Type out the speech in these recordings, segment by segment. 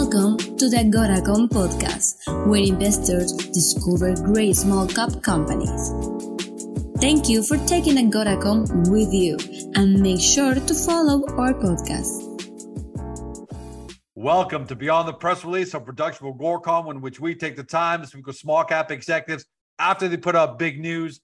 Welcome to the Agoracom podcast, where investors discover great small cap companies. Thank you for taking Agoracom with you and make sure to follow our podcast. Welcome to Beyond the Press Release, a production of Agoracom, in which we take the time to speak with small cap executives after they put out big news.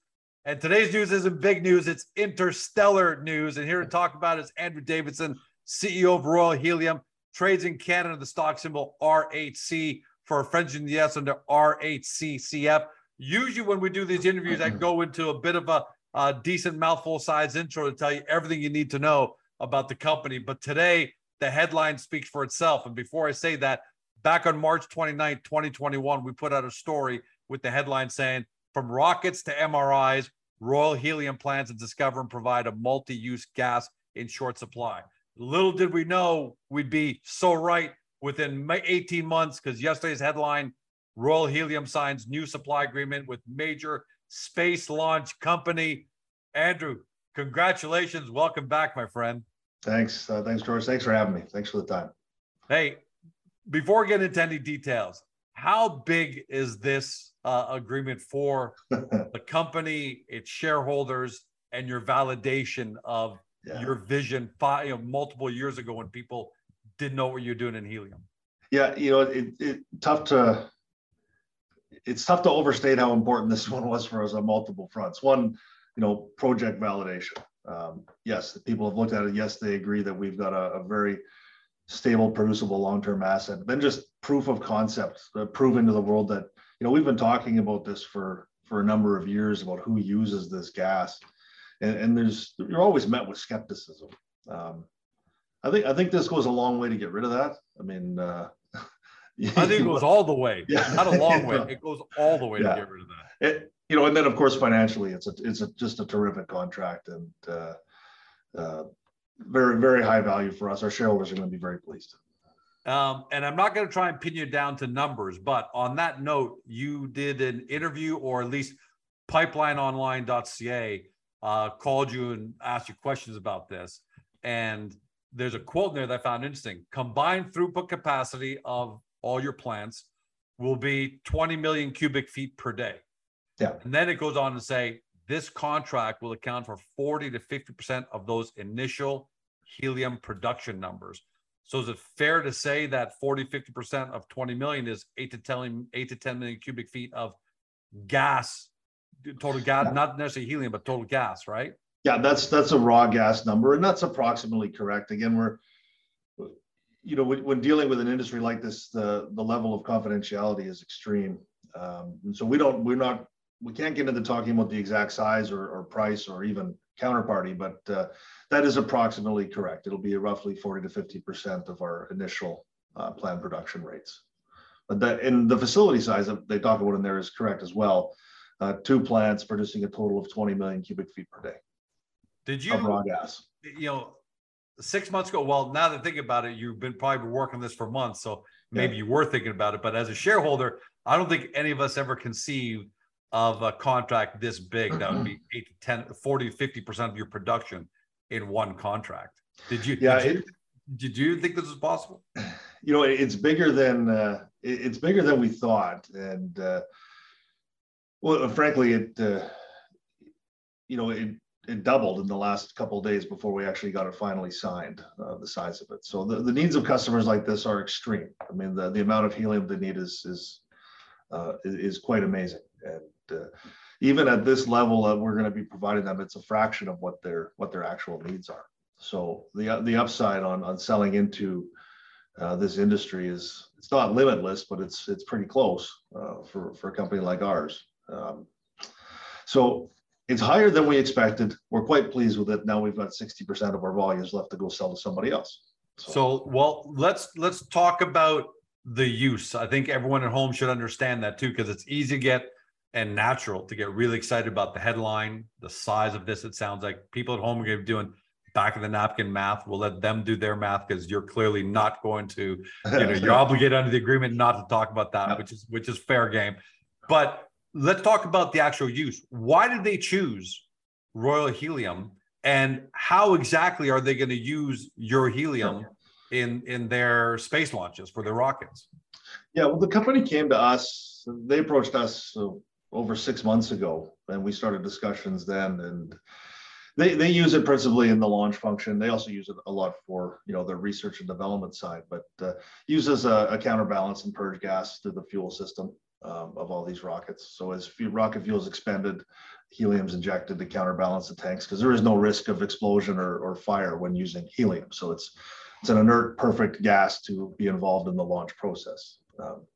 And today's news isn't big news, it's interstellar news. And here to talk about is Andrew Davidson, CEO of Royal Helium trades in Canada, the stock symbol RHC for in the US under RHCCF. Usually, when we do these interviews, I mm-hmm. go into a bit of a, a decent mouthful size intro to tell you everything you need to know about the company. But today, the headline speaks for itself. And before I say that, back on March 29, 2021, we put out a story with the headline saying, From rockets to MRIs, Royal Helium plans to discover and provide a multi use gas in short supply. Little did we know we'd be so right within 18 months because yesterday's headline Royal Helium signs new supply agreement with major space launch company. Andrew, congratulations. Welcome back, my friend. Thanks. Uh, thanks, George. Thanks for having me. Thanks for the time. Hey, before getting into any details, how big is this uh, agreement for the company, its shareholders, and your validation of yeah. your vision five, you know, multiple years ago when people didn't know what you're doing in helium? Yeah, you know, it, it tough to it's tough to overstate how important this one was for us on multiple fronts. One, you know, project validation. Um, yes, people have looked at it. Yes, they agree that we've got a, a very stable, producible, long-term asset. Then just proof of concept, uh, proven to the world that you know we've been talking about this for for a number of years about who uses this gas and, and there's you're always met with skepticism. Um, I think I think this goes a long way to get rid of that. I mean, uh, I think it goes all the way. Yeah. Not a long way. It goes all the way yeah. to get rid of that. It, you know, and then of course financially, it's a it's a, just a terrific contract and uh, uh, very very high value for us. Our shareholders are going to be very pleased. Um, and I'm not going to try and pin you down to numbers, but on that note, you did an interview or at least pipelineonline.ca uh, called you and asked you questions about this. And there's a quote in there that I found interesting. Combined throughput capacity of all your plants will be 20 million cubic feet per day. Yeah. And then it goes on to say this contract will account for 40 to 50% of those initial helium production numbers. So is it fair to say that 40, 50% of 20 million is eight to 10, eight to 10 million cubic feet of gas total gas, not necessarily helium, but total gas, right? Yeah, that's that's a raw gas number, and that's approximately correct. Again, we're you know when, dealing with an industry like this, the the level of confidentiality is extreme. Um, and so we don't we're not we can't get into talking about the exact size or, or price or even counterparty, but uh, that is approximately correct. It'll be roughly 40 to 50 percent of our initial uh, planned production rates. But that and the facility size that they talk about in there is correct as well uh, two plants producing a total of 20 million cubic feet per day. Did you raw gas? You know, six months ago. Well, now that I think about it, you've been probably working on this for months, so maybe yeah. you were thinking about it. But as a shareholder, I don't think any of us ever conceived of a contract this big that would be eight to 10, 40 to 50 percent of your production in one contract. Did you? Yeah. Did you, it, did you think this was possible? You know, it's bigger than uh, it's bigger than we thought, and uh, well, frankly, it uh, you know it it doubled in the last couple of days before we actually got it finally signed, uh, the size of it. So the, the needs of customers like this are extreme. I mean, the, the amount of helium they need is is uh, is, quite amazing. And uh, even at this level that we're going to be providing them, it's a fraction of what their what their actual needs are. So the the upside on on selling into uh, this industry is it's not limitless, but it's it's pretty close uh, for for a company like ours. Um, so it's higher than we expected. We're quite pleased with it. Now we've got 60% of our volumes left to go sell to somebody else. So, so well, let's let's talk about the use. I think everyone at home should understand that too, because it's easy to get and natural to get really excited about the headline, the size of this. It sounds like people at home are going to be doing back of the napkin math. We'll let them do their math because you're clearly not going to, you know, you're obligated under the agreement not to talk about that, which is which is fair game. But let's talk about the actual use. Why did they choose Royal Helium, and how exactly are they going to use your helium in in their space launches for their rockets? Yeah, well, the company came to us. They approached us over six months ago, and we started discussions then. And they they use it principally in the launch function. They also use it a lot for you know their research and development side, but uh, uses a, a, counterbalance and purge gas through the fuel system um, of all these rockets. So as rocket fuel is expended, helium's injected to counterbalance the tanks because there is no risk of explosion or, or fire when using helium. So it's it's an inert, perfect gas to be involved in the launch process. Um,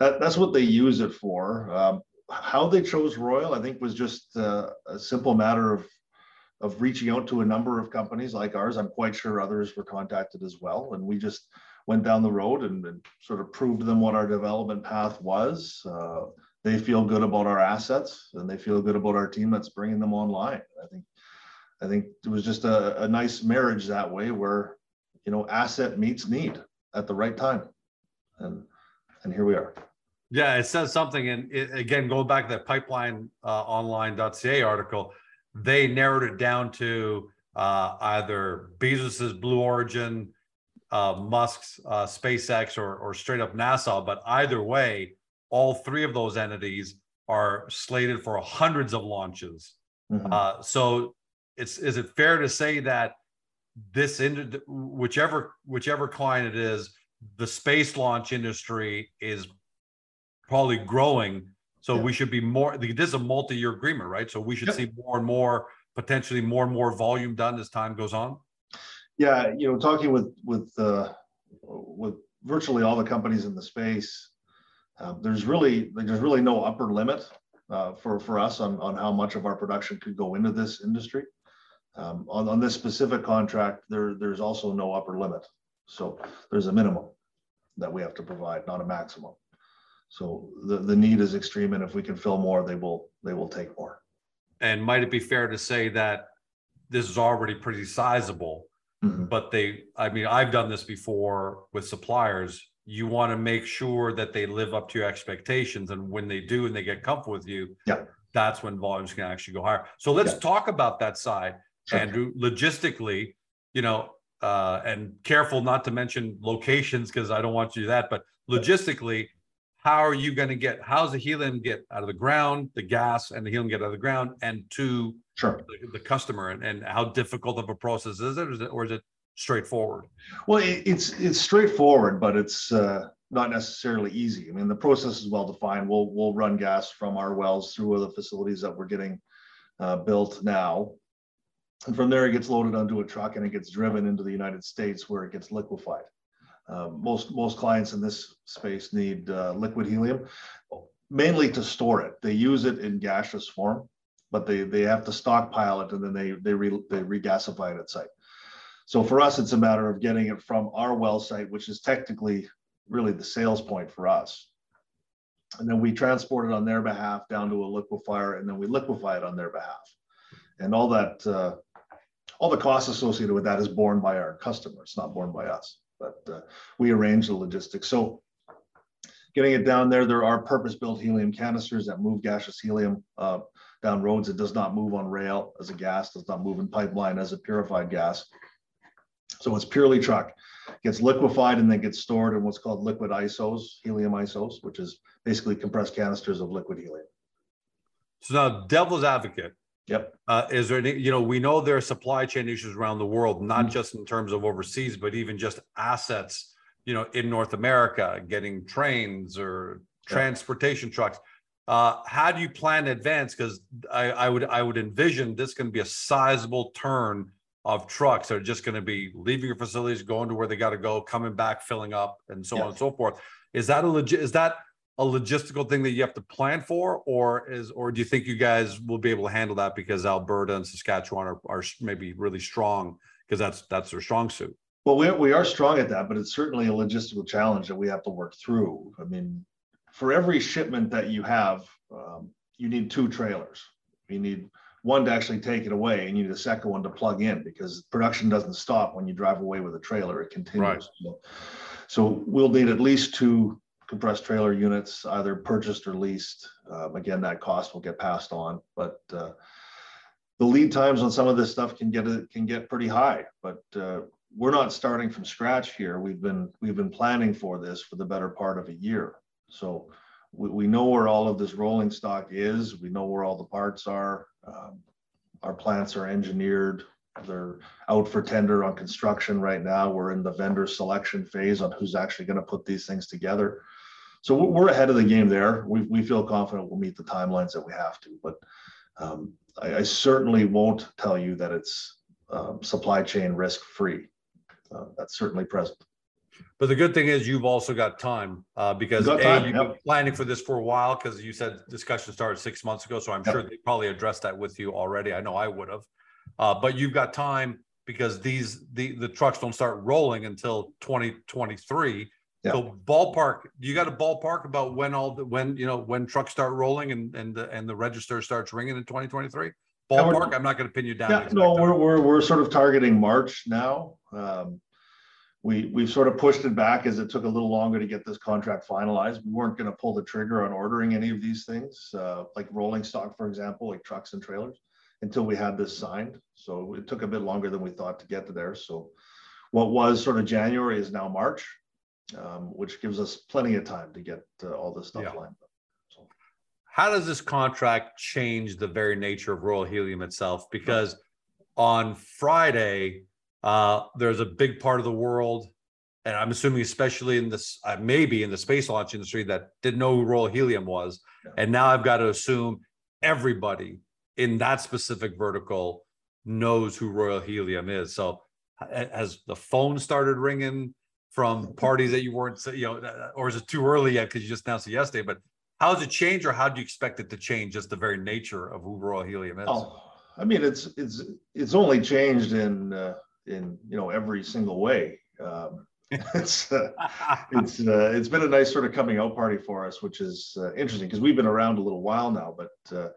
that, that's what they use it for. Um, how they chose Royal, I think, was just uh, a simple matter of of reaching out to a number of companies like ours. I'm quite sure others were contacted as well, and we just went down the road and, and sort of proved to them what our development path was. Uh, they feel good about our assets, and they feel good about our team that's bringing them online. I think, I think it was just a, a nice marriage that way, where you know asset meets need at the right time, and and here we are. Yeah, it says something, and it, again, going back to that pipeline uh, online.ca article, they narrowed it down to uh, either Bezos's Blue Origin, uh, Musk's uh, SpaceX, or, or straight up NASA. But either way, all three of those entities are slated for hundreds of launches. Mm-hmm. Uh, so, it's is it fair to say that this in whichever whichever client it is, the space launch industry is probably growing. So yeah. we should be more. This is a multi-year agreement, right? So we should yep. see more and more, potentially more and more volume done as time goes on. Yeah, you know, talking with with uh, with virtually all the companies in the space, uh, there's really there's really no upper limit uh, for for us on on how much of our production could go into this industry. Um, on on this specific contract, there there's also no upper limit. So there's a minimum that we have to provide, not a maximum. So the, the need is extreme, and if we can fill more, they will they will take more. And might it be fair to say that this is already pretty sizable, mm-hmm. but they I mean I've done this before with suppliers. You want to make sure that they live up to your expectations, and when they do and they get comfortable with you, yeah, that's when volumes can actually go higher. So let's yeah. talk about that side, sure. Andrew. Logistically, you know, uh, and careful not to mention locations because I don't want you to do that. But logistically, how are you going to get how's the helium get out of the ground, the gas and the helium get out of the ground, and to sure. the, the customer, and, and how difficult of a process is it, or is it, or is it straightforward? Well, it, it's it's straightforward, but it's uh, not necessarily easy. I mean, the process is well defined. We'll we'll run gas from our wells through the facilities that we're getting uh, built now and from there, it gets loaded onto a truck and it gets driven into the United States where it gets liquefied. Uh, most most clients in this space need uh, liquid helium, mainly to store it. They use it in gaseous form, but they they have to stockpile it and then they they re, they regasify it at site. So for us, it's a matter of getting it from our well site, which is technically really the sales point for us. And then we transport it on their behalf down to a liquefier, and then we liquefy it on their behalf. And all that uh, all the costs associated with that is borne by our customer. It's not borne by us, but uh, we arrange the logistics. So getting it down there, there are purpose-built helium canisters that move gaseous helium uh, down roads. It does not move on rail as a gas, does not move in pipeline as a purified gas. So it's purely truck. Gets liquefied and then gets stored in what's called liquid isos, helium isos, which is basically compressed canisters of liquid helium. So now, devil's advocate, Yep. Uh, is there any, you know, we know there are supply chain issues around the world, not mm-hmm. just in terms of overseas, but even just assets, you know, in North America, getting trains or transportation trucks. Uh, how do you plan in advance? Because I, I, would I would envision this going to be a sizable turn of trucks that are just going to be leaving your facilities, going to where they got to go, coming back, filling up, and so on and so forth. Is that a legit? Is that a logistical thing that you have to plan for, or is or do you think you guys will be able to handle that because Alberta and Saskatchewan are, are maybe really strong because that's that's their strong suit? Well, we we are strong at that, but it's certainly a logistical challenge that we have to work through. I mean, for every shipment that you have, um, you need two trailers. You need one to actually take it away, and you need a second one to plug in because production doesn't stop when you drive away with a trailer; it continues. Right. So, so we'll need at least two compressed trailer units, either purchased or leased. Um, again, that cost will get passed on, but uh, the lead times on some of this stuff can get can get pretty high. But uh, we're not starting from scratch here. We've been we've been planning for this for the better part of a year. So we, we know where all of this rolling stock is. We know where all the parts are. Um, our plants are engineered. They're out for tender on construction right now. We're in the vendor selection phase on who's actually going to put these things together. So we're ahead of the game there. We, we feel confident we'll meet the timelines that we have to. But um, I, I, certainly won't tell you that it's um, supply chain risk free. Uh, that's certainly present. But the good thing is you've also got time uh, because a, time, you've yep. been planning for this for a while because you said discussion started six months ago. So I'm yep. sure they probably addressed that with you already. I know I would have. Uh, but you've got time because these the the trucks don't start rolling until 2023. Yep. So ballpark, you got a ballpark about when all the when you know when trucks start rolling and and the and the register starts ringing in 2023. Ballpark. I'm not going to pin you down. Yeah, no, we're, we're we're sort of targeting March now. Um, we we've sort of pushed it back as it took a little longer to get this contract finalized. We weren't going to pull the trigger on ordering any of these things, uh, like rolling stock, for example, like trucks and trailers, until we had this signed. So it took a bit longer than we thought to get to there. So what was sort of January is now March, um, which gives us plenty of time to get uh, all this stuff yeah. lined up. So. How does this contract change the very nature of Royal Helium itself? Because on Friday uh, there's a big part of the world, and I'm assuming especially in this, uh, maybe in the space launch industry, that didn't know who Royal Helium was, yeah. and now I've got to assume everybody in that specific vertical knows who Royal Helium is. So, has the phone started ringing from parties that you weren't, you know, uh, or is it too early yet because you just announced it yesterday? But how does it change, or how do you expect it to change? Just the very nature of who Royal Helium is. Oh, I mean, it's it's it's only changed in. Uh, in you know every single way. Um, it's uh, it's uh, it's been a nice sort of coming out party for us, which is uh, interesting because we've been around a little while now. But uh,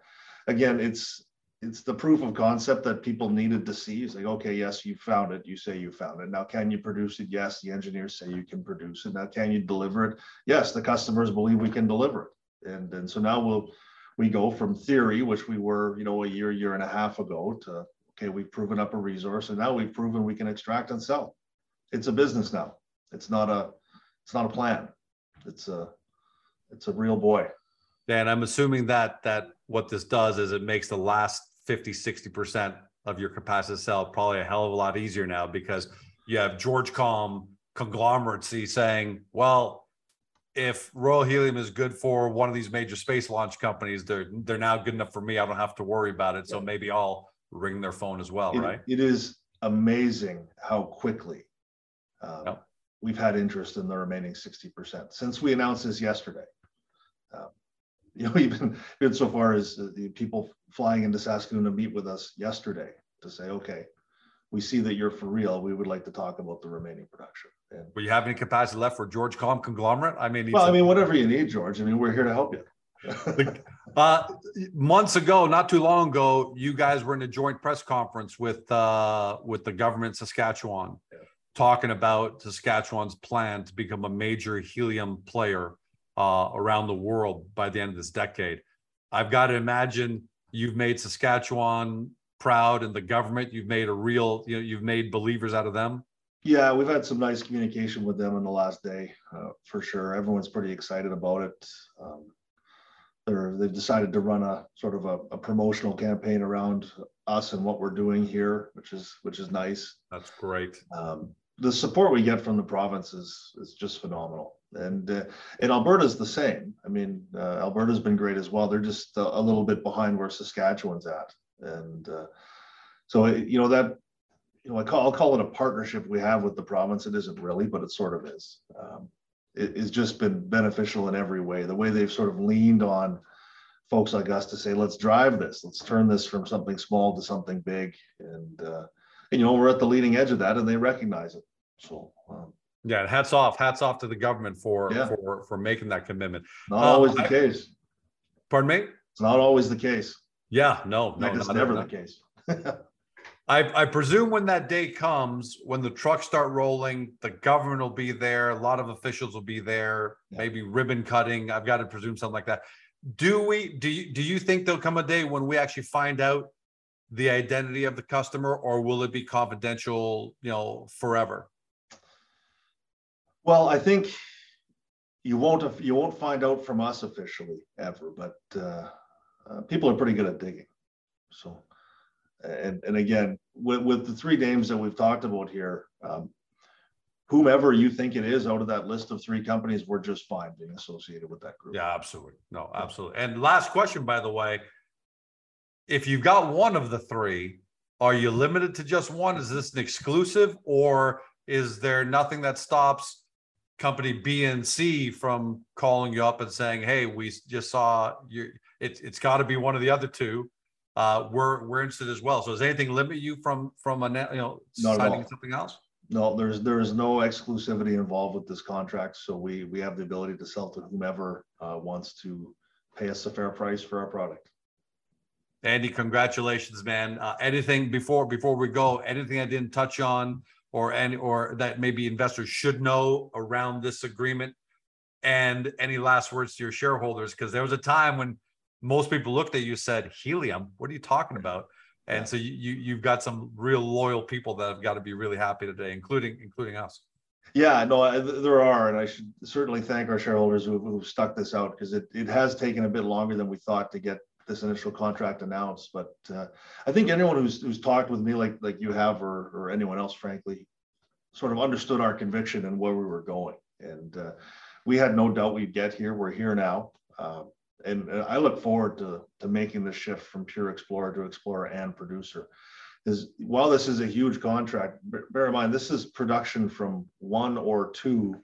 again, it's it's the proof of concept that people needed to see. It's like, okay, yes, you found it. You say you found it. Now, can you produce it? Yes, the engineers say you can produce it. Now, can you deliver it? Yes, the customers believe we can deliver it. And and so now we'll we go from theory, which we were, you know, a year, year and a half ago, to okay, we've proven up a resource and now we've proven we can extract and sell. It's a business now. It's not a, it's not a plan. It's a, it's a real boy. Dan, I'm assuming that, that what this does is it makes the last 50, 60% of your capacity to sell probably a hell of a lot easier now because you have George Com conglomeracy saying, well, if Royal Helium is good for one of these major space launch companies, they're they're now good enough for me. I don't have to worry about it. So maybe I'll ring their phone as well, it, right? It is amazing how quickly um, yep. we've had interest in the remaining 60% since we announced this yesterday. Um, you know, even, even so far as the people flying into Saskatoon to meet with us yesterday to say, okay, we see that you're for real. We would like to talk about the remaining production. And, Will you have any capacity left for George Com conglomerate? I mean, well, I mean, whatever you need, George. I mean, we're here to help you uh, months ago, not too long ago, you guys were in a joint press conference with uh, with the government Saskatchewan, yeah. talking about Saskatchewan's plan to become a major helium player uh, around the world by the end of this decade. I've got to imagine you've made Saskatchewan proud, and the government. You've made a real, you know, you've made believers out of them. Yeah, we've had some nice communication with them in the last day, uh, for sure. Everyone's pretty excited about it. Um, they're they've decided to run a sort of a, a, promotional campaign around us and what we're doing here, which is which is nice. That's great. Um, the support we get from the province is is just phenomenal, and uh, and Alberta's the same. I mean, uh, Alberta's been great as well. They're just a, a, little bit behind where Saskatchewan's at, and uh, so you know that you know I call I'll call it a partnership we have with the province. It isn't really, but it sort of is. Um, it, it's just been beneficial in every way. The way they've sort of leaned on folks like us to say, let's drive this, let's turn this from something small to something big, and uh, and you know we're at the leading edge of that, and they recognize it. So. Um, yeah, hats off, hats off to the government for yeah. for for making that commitment. Not um, always the I, case. Pardon me. It's not always the case. Yeah, no, no, it's never the case. I, I, presume when that day comes, when the trucks start rolling, the government will be there. A lot of officials will be there. Yeah. Maybe ribbon cutting. I've got to presume something like that. Do we? Do you? Do you think there'll come a day when we actually find out the identity of the customer, or will it be confidential, you know, forever? Well, I think you won't you won't find out from us officially ever, but uh, uh, people are pretty good at digging. So, and and again, with with the three names that we've talked about here, um, whomever you think it is out of that list of three companies, we're just fine being associated with that group. Yeah, absolutely. No, absolutely. And last question, by the way, if you've got one of the three, are you limited to just one? Is this an exclusive, or is there nothing that stops company B and C from calling you up and saying, "Hey, we just saw you. It, it's got to be one of the other two. Uh, we're we're interested as well." So, does anything limit you from from a you know Not signing something else? No, there's there is no exclusivity involved with this contract, so we we have the ability to sell to whomever uh, wants to pay us a fair price for our product. Andy, congratulations, man. Uh, anything before before we go? Anything I didn't touch on, or any or that maybe investors should know around this agreement? And any last words to your shareholders? Because there was a time when most people looked at you said, "Helium, what are you talking about?" And Yeah. so you, you you've got some real loyal people that have got to be really happy today, including including us. Yeah, no, I- there are, and I should certainly thank our shareholders who who stuck this out because it it has taken a bit longer than we thought to get this initial contract announced. But uh, I think anyone who's who's talked with me like like you have, or or anyone else, frankly, sort of understood our conviction and where we were going. And uh, we had no doubt we'd get here. We're here now. Um, and uh, I look forward to, to making the shift from pure explorer to explorer and producer. Is while this is a huge contract, bear in mind this is production from one or two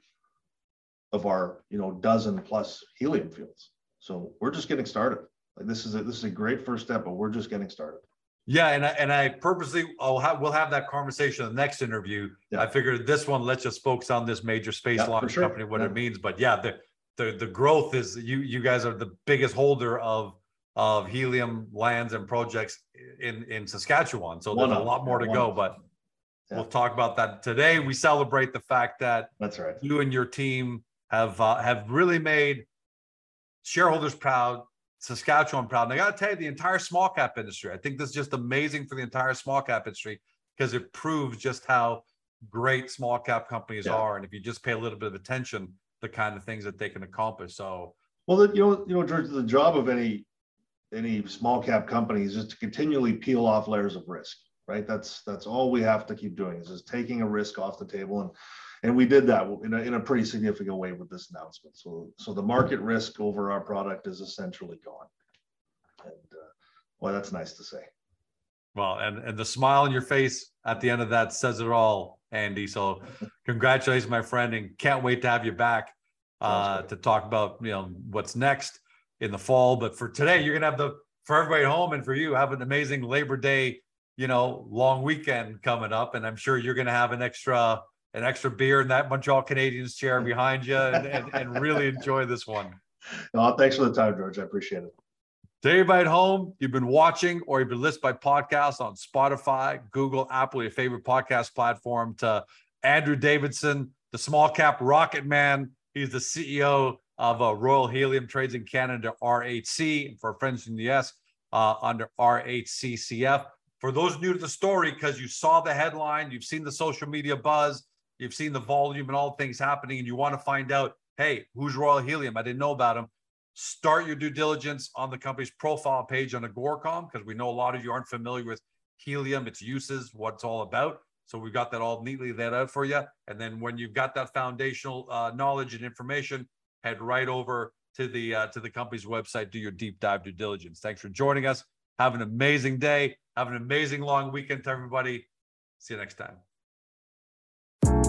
of our you know dozen plus helium fields. So we're just getting started. Like this is a, this is a great first step, but we're just getting started. Yeah, and I and I purposely I'll have we'll have that conversation in the next interview. Yeah. I figured this one let's just focus on this major space Yeah, launch sure. company, what Yeah. it means. But yeah, the the the growth is you you guys are the biggest holder of of helium lands and projects in in Saskatchewan. So One there's a lot more to go, but we'll talk about that today. We celebrate the fact that That's right. you and your team have uh, have really made shareholders proud, Saskatchewan proud. And I got to tell you, the entire small cap industry. I think this is just amazing for the entire small cap industry because it proves just how great small cap companies Yeah. are, and if you just pay a little bit of attention, the kind of things that they can accomplish. So Well, you know, you know, George, the job of any any small cap company is just to continually peel off layers of risk, right? That's that's all we have to keep doing is just taking a risk off the table, and and we did that in a, in a pretty significant way with this announcement. So so the market risk over our product is essentially gone, and uh, well, that's nice to say. Well, and and the smile on your face at the end of that says it all, Andy. So, congratulations, my friend, and can't wait to have you back uh, to talk about you know what's next in the fall. But for today, you're gonna have the for everybody at home and for you have an amazing Labor Day, you know, long weekend coming up, and I'm sure you're gonna have an extra an extra beer in that Montreal Canadiens chair behind you, and, and, and really enjoy this one. No, thanks for the time, George. I appreciate it. To everybody at home, you've been watching or you've been listening by podcast on Spotify, Google, Apple, your favorite podcast platform. To Andrew Davidson, the small cap rocket man. He's the CEO of uh, Royal Helium Trades in Canada, RHC, and for our friends in the US, uh, under RHCCF. For those new to the story, because you saw the headline, you've seen the social media buzz, you've seen the volume and all things happening, and you want to find out, hey, who's Royal Helium? I didn't know about him start your due diligence on the company's profile page on Agoracom because we know a lot of you aren't familiar with helium, its uses, what it's all about. So we've got that all neatly laid out for you. And then when you've got that foundational uh, knowledge and information, head right over to the uh, to the company's website, do your deep dive due diligence. Thanks for joining us. Have an amazing day. Have an amazing long weekend to everybody. See you next time.